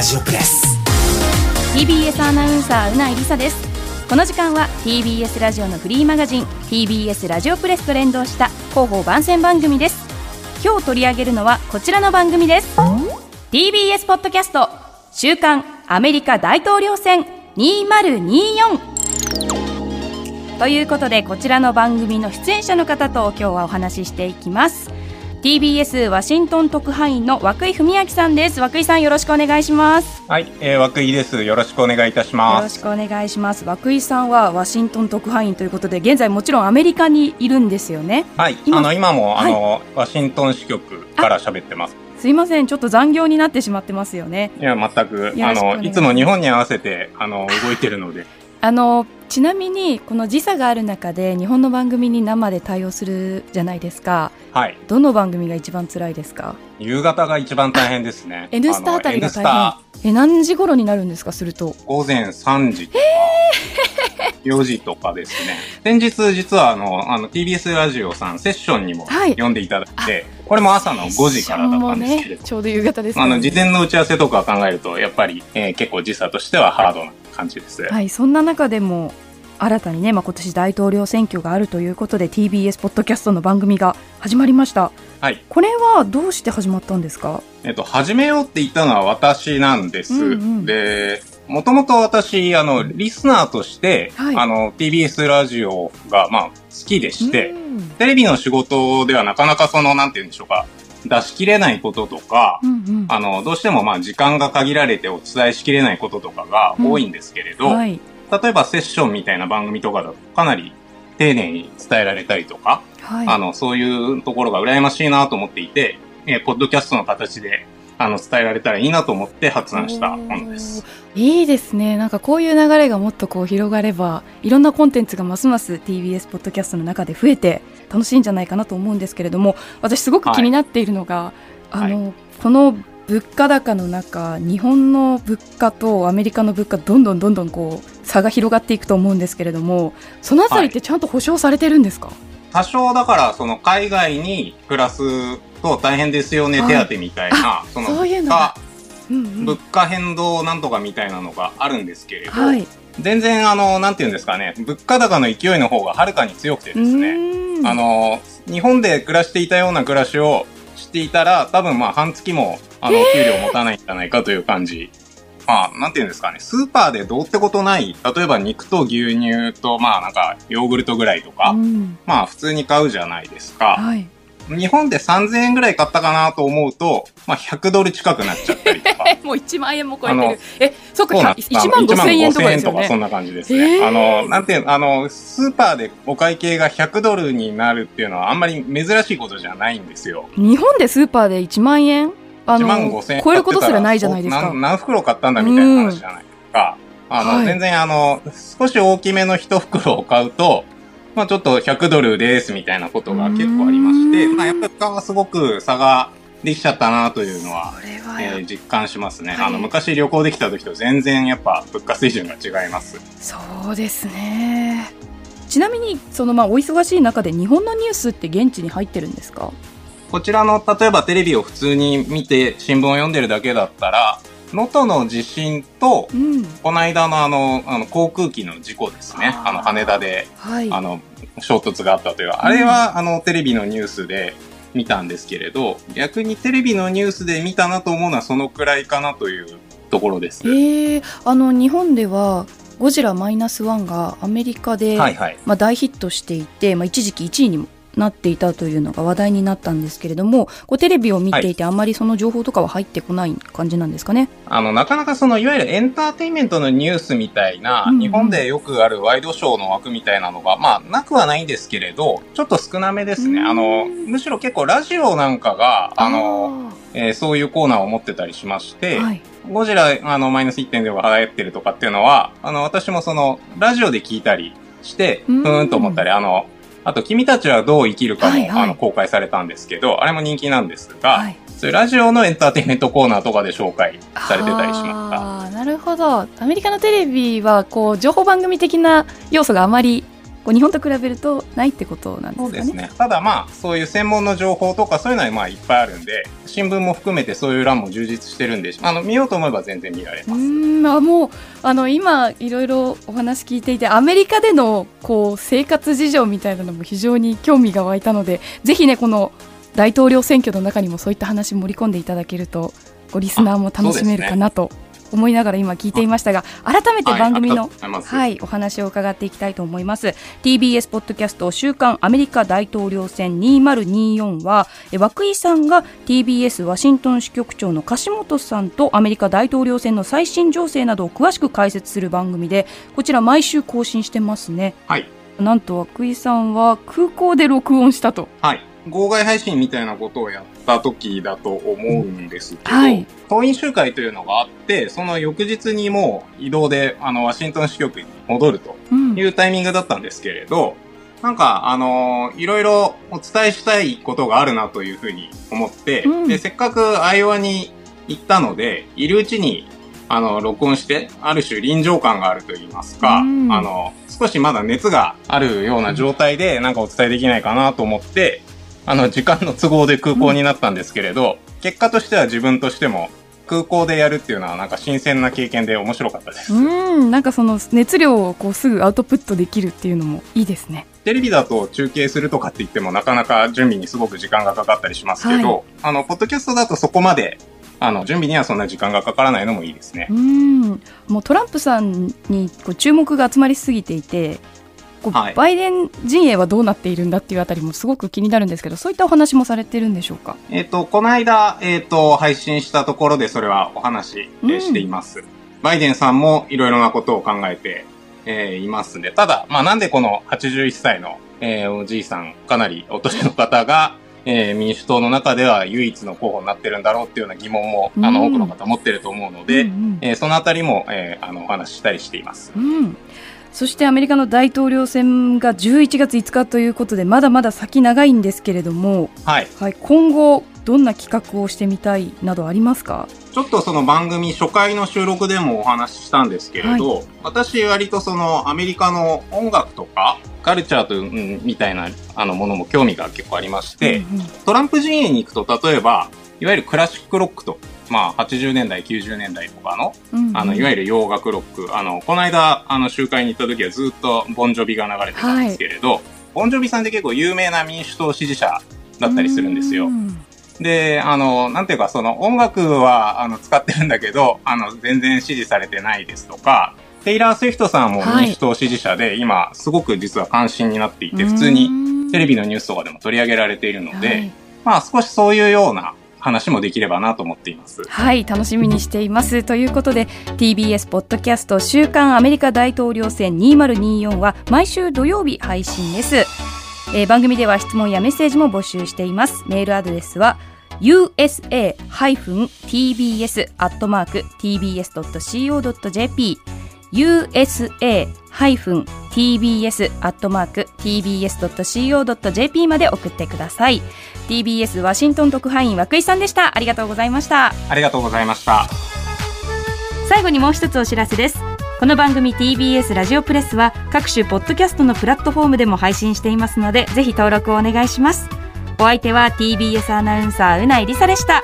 ジオプレス。TBS アナウンサーうないりさです。この時間は TBS ラジオのフリーマガジン TBS ラジオプレスと連動した広報番宣番組です。今日取り上げるのはこちらの番組です。TBS ポッドキャスト週刊アメリカ大統領選2024ということでこちらの番組の出演者の方と今日はお話ししていきます。TBS ワシントン特派員の涌井文明さんです。涌井さんよろしくお願いします。はい、えー、涌井です。よろしくお願いいたしよます。ろしくお願いします。涌井さんはワシントン特派員ということで現在もちろんアメリカにいるんですよね。はい、今あの今も、はい。あのワシントン支局から喋ってます。すいません。ちょっと残業になってしまってますよね。いや全くあのいつも日本に合わせてあの動いてるので、あのちなみにこの時差がある中で日本の番組に生で対応するじゃないですか。はい、どの番組が一番辛いですか？夕方が一番大変ですね。N スタあたりが大変。え何時頃になるんですかすると？午前3時とか、4時とかですね。先日実はあのあの TBS ラジオさんセッションにもはい読んでいただいて、これも朝の5時からだったんですけれど。ねちょうど夕方ですあねの事前の打ち合わせとか考えるとやっぱり、えー結構時差としてはハードな感じです。はいそんな中でも新たにね、まあ、今年大統領選挙があるということで TBS ポッドキャストの番組が始まりましたはい。これはどうして始まったんですか？えっと、始めようって言ったのは私なんです。うんうんで、もともと私、あの、リスナーとして、はい。あの、TBS ラジオが、まあ、好きでして、うん。テレビの仕事ではなかなかその、なんて言うんでしょうか、出し切れないこととか、うんうん。あの、どうしてもまあ、時間が限られてお伝えしきれないこととかが多いんですけれど、はい。例えばセッションみたいな番組とかだと、かなり丁寧に伝えられたりとか、はい。あの、そういうところが羨ましいなと思っていて、えーポッドキャストの形で、あの、伝えられたらいいなと思って発案したものです。いいですね。なんかこういう流れがもっとこう広がればいろんなコンテンツがますます TBS ポッドキャストの中で増えて楽しいんじゃないかなと思うんですけれども私すごく気になっているのが、あのこの物価高の中日本の物価とアメリカの物価どんどんどんどんこう差が広がっていくと思うんですけれどもそのあたりってちゃんと保証されてるんですか、多少だから、その海外に暮らすと大変ですよね、はい。手当みたいな、その物のが。価、うんうん。物価変動なんとかみたいなのがあるんですけれど、はい。全然あの、なんていうんですかね、物価高の勢いの方がはるかに強くてうですね、あの、日本で暮らしていたような暮らしをしていたら、多分まあ半月も、あの、給料持たないんじゃないかという感じ。まあ、なんていうんですかね、スーパーでどうってことない、例えば肉と牛乳と、まあなんか、ヨーグルトぐらいとか、うんまあ普通に買うじゃないですか。はい日本で3000円ぐらい買ったかなと思うと、まあ100ドル近くなっちゃったりとか。もう1万円も超えてるえそっかそうなんです1万5千円とかですよ1万5000円とかそねんな感じですね。へーあの、なんていう、あの、スーパーでお会計が100ドルになるっていうのはあんまり珍しいことじゃないんですよ。日本でスーパーで1万円あ1万の5000円超えることすらないじゃないですか。何何袋買ったんだみたいな話じゃないですか。あの、はい。全然あの、少し大きめの一袋を買うと、まあちょっと100ドルですみたいなことが結構ありまして、まあやっぱりすごく差ができちゃったなというのは、は。やえー実感しますね。はい。あの、昔旅行できた時と全然やっぱ物価水準が違います。そうですね。ちなみにそのまあお忙しい中で日本のニュースって現地に入ってるんですか？こちらの、例えばテレビを普通に見て新聞を読んでるだけだったら、能登の地震とう、んこの間のあの、あの航空機の事故ですね。あの、羽田で、はいあの、衝突があったという。あれは、あの、テレビのニュースで見たんですけれど、逆にテレビのニュースで見たなと思うのはそのくらいかなというところです。えー、あの日本ではゴジラマイナスワンがアメリカで、はいはい。まあ、大ヒットしていて、まあ、一時期1位にもなっていたというのが話題になったんですけれどもこうテレビを見ていて、あんまりその情報とかは入ってこない感じなんですかね？あの、なかなかその、いわゆるエンターテインメントのニュースみたいな、うんうん。日本でよくあるワイドショーの枠みたいなのが、まあ、なくはないんですけれど、ちょっと少なめですね。うん。あの、むしろ結構ラジオなんかが、あの、えーそういうコーナーを持ってたりしまして、はい、ゴジラ、あの、マイナス1.0が流行ってるとかっていうのは、あの、私もその、ラジオで聞いたりして、うーんと思ったり、あの、あと、君たちはどう生きるかも、はいはい。あの、公開されたんですけど、あれも人気なんですが、はい。そういうラジオのエンターテインメントコーナーとかで紹介されてたりしました。なるほど。アメリカのテレビはこう情報番組的な要素があまりこう日本と比べるとないってことなんですかね。そうですね。ただまあ、そういう専門の情報とかそういうのはまあいっぱいあるんで、新聞も含めてそういう欄も充実してるんで、あの、見ようと思えば全然見られます。うんあもうあの今いろいろお話聞いていてアメリカでのこう生活事情みたいなのも非常に興味が湧いたのでぜひねこの大統領選挙の中にもそういった話盛り込んでいただけるとごリスナーも楽しめるかなと思いながら今聞いていましたが改めて番組の、はい、お話を伺っていきたいと思います TBS ポッドキャスト週刊アメリカ大統領選2024は涌井さんが TBS ワシントン支局長の樫本さんとアメリカ大統領選の最新情勢などを詳しく解説する番組でこちら毎週更新してますね。はいなんと涌井さんは空港で録音したと。はい。号外配信みたいなことをやった時だと思うんですけど、はい。党員集会というのがあって、その翌日にもう移動で、あの、ワシントン支局に戻るとうん。いうタイミングだったんですけれど、なんか、あのいろいろお伝えしたいことがあるなというふうに思って、うん。で、せっかくアイオワに行ったので、いるうちに、あの、録音して、ある種臨場感があると言いますか、うん。あの、少しまだ熱があるような状態で、なんかお伝えできないかなと思って、あの、時間の都合で空港になったんですけれど、結果としては自分としても、空港でやるっていうのはなんか新鮮な経験で面白かったです。うん、なんかその熱量をこうすぐアウトプットできるっていうのもいいですね。テレビだと中継するとかって言ってもなかなか準備にすごく時間がかかったりしますけど、はいあの、ポッドキャストだとそこまで、あの、準備にはそんな時間がかからないのもいいですねう。ん、もうトランプさんにこう注目が集まりすぎていて、こうはいバイデン陣営はどうなっているんだっていうあたりもすごく気になるんですけど、そういったお話もされてるんでしょうか？えっ、と、この間、えっ、と、配信したところでそれはお話、しています。バイデンさんもいろいろなことを考えて、えーいますんで、ただ、まあなんでこの81歳の、えーおじいさん、かなりお年の方が、えー民主党の中では唯一の候補になってるんだろうっていうような疑問も、あの、うん多くの方持ってると思うので、うんうんえーそのあたりも、えーあの、お話ししたりしています。うんそしてアメリカの大統領選が11月5日ということでまだまだ先長いんですけれども、はい。はい、今後どんな企画をしてみたいなどありますか？ちょっとその番組初回の収録でもお話ししたんですけれど、私割とそのアメリカの音楽とかカルチャーという、うんみたいなあのものも興味が結構ありまして、うんうん。トランプ陣営に行くと例えば、いわゆるクラシックロックと、まあ80年代、90年代とかの、うんうん。あの、いわゆる洋楽ロック、あの、この間、あの、集会に行った時はずっとボンジョビが流れてたんですけれど、ボンジョビさんって結構有名な民主党支持者だったりするんですよ。う。んで、あの、なんていうか、その音楽は、あの、使ってるんだけど、あの、全然支持されてないですとか、テイラー・スウィフトさんもはい。民主党支持者で、今、すごく実は関心になっていて、普通にテレビのニュースとかでも取り上げられているので、はい。まあ、少しそういうような話もできればなと思っています。はい、楽しみにしています。ということで、TBS ポッドキャスト週刊アメリカ大統領選2024は毎週土曜日配信です。えー番組では質問やメッセージも募集しています。メールアドレスは usa-tbs.tbs.co.jp usa usa-tbs.tbs.co.jp まで送ってください。TBS ワシントン特派員涌井さんでした。ありがとうございました。ありがとうございました。最後にもう一つお知らせですこの番組 TBS ラジオプレスは各種ポッドキャストのプラットフォームでも配信していますのでぜひ登録をお願いしますお相手は TBS アナウンサーうないりさでした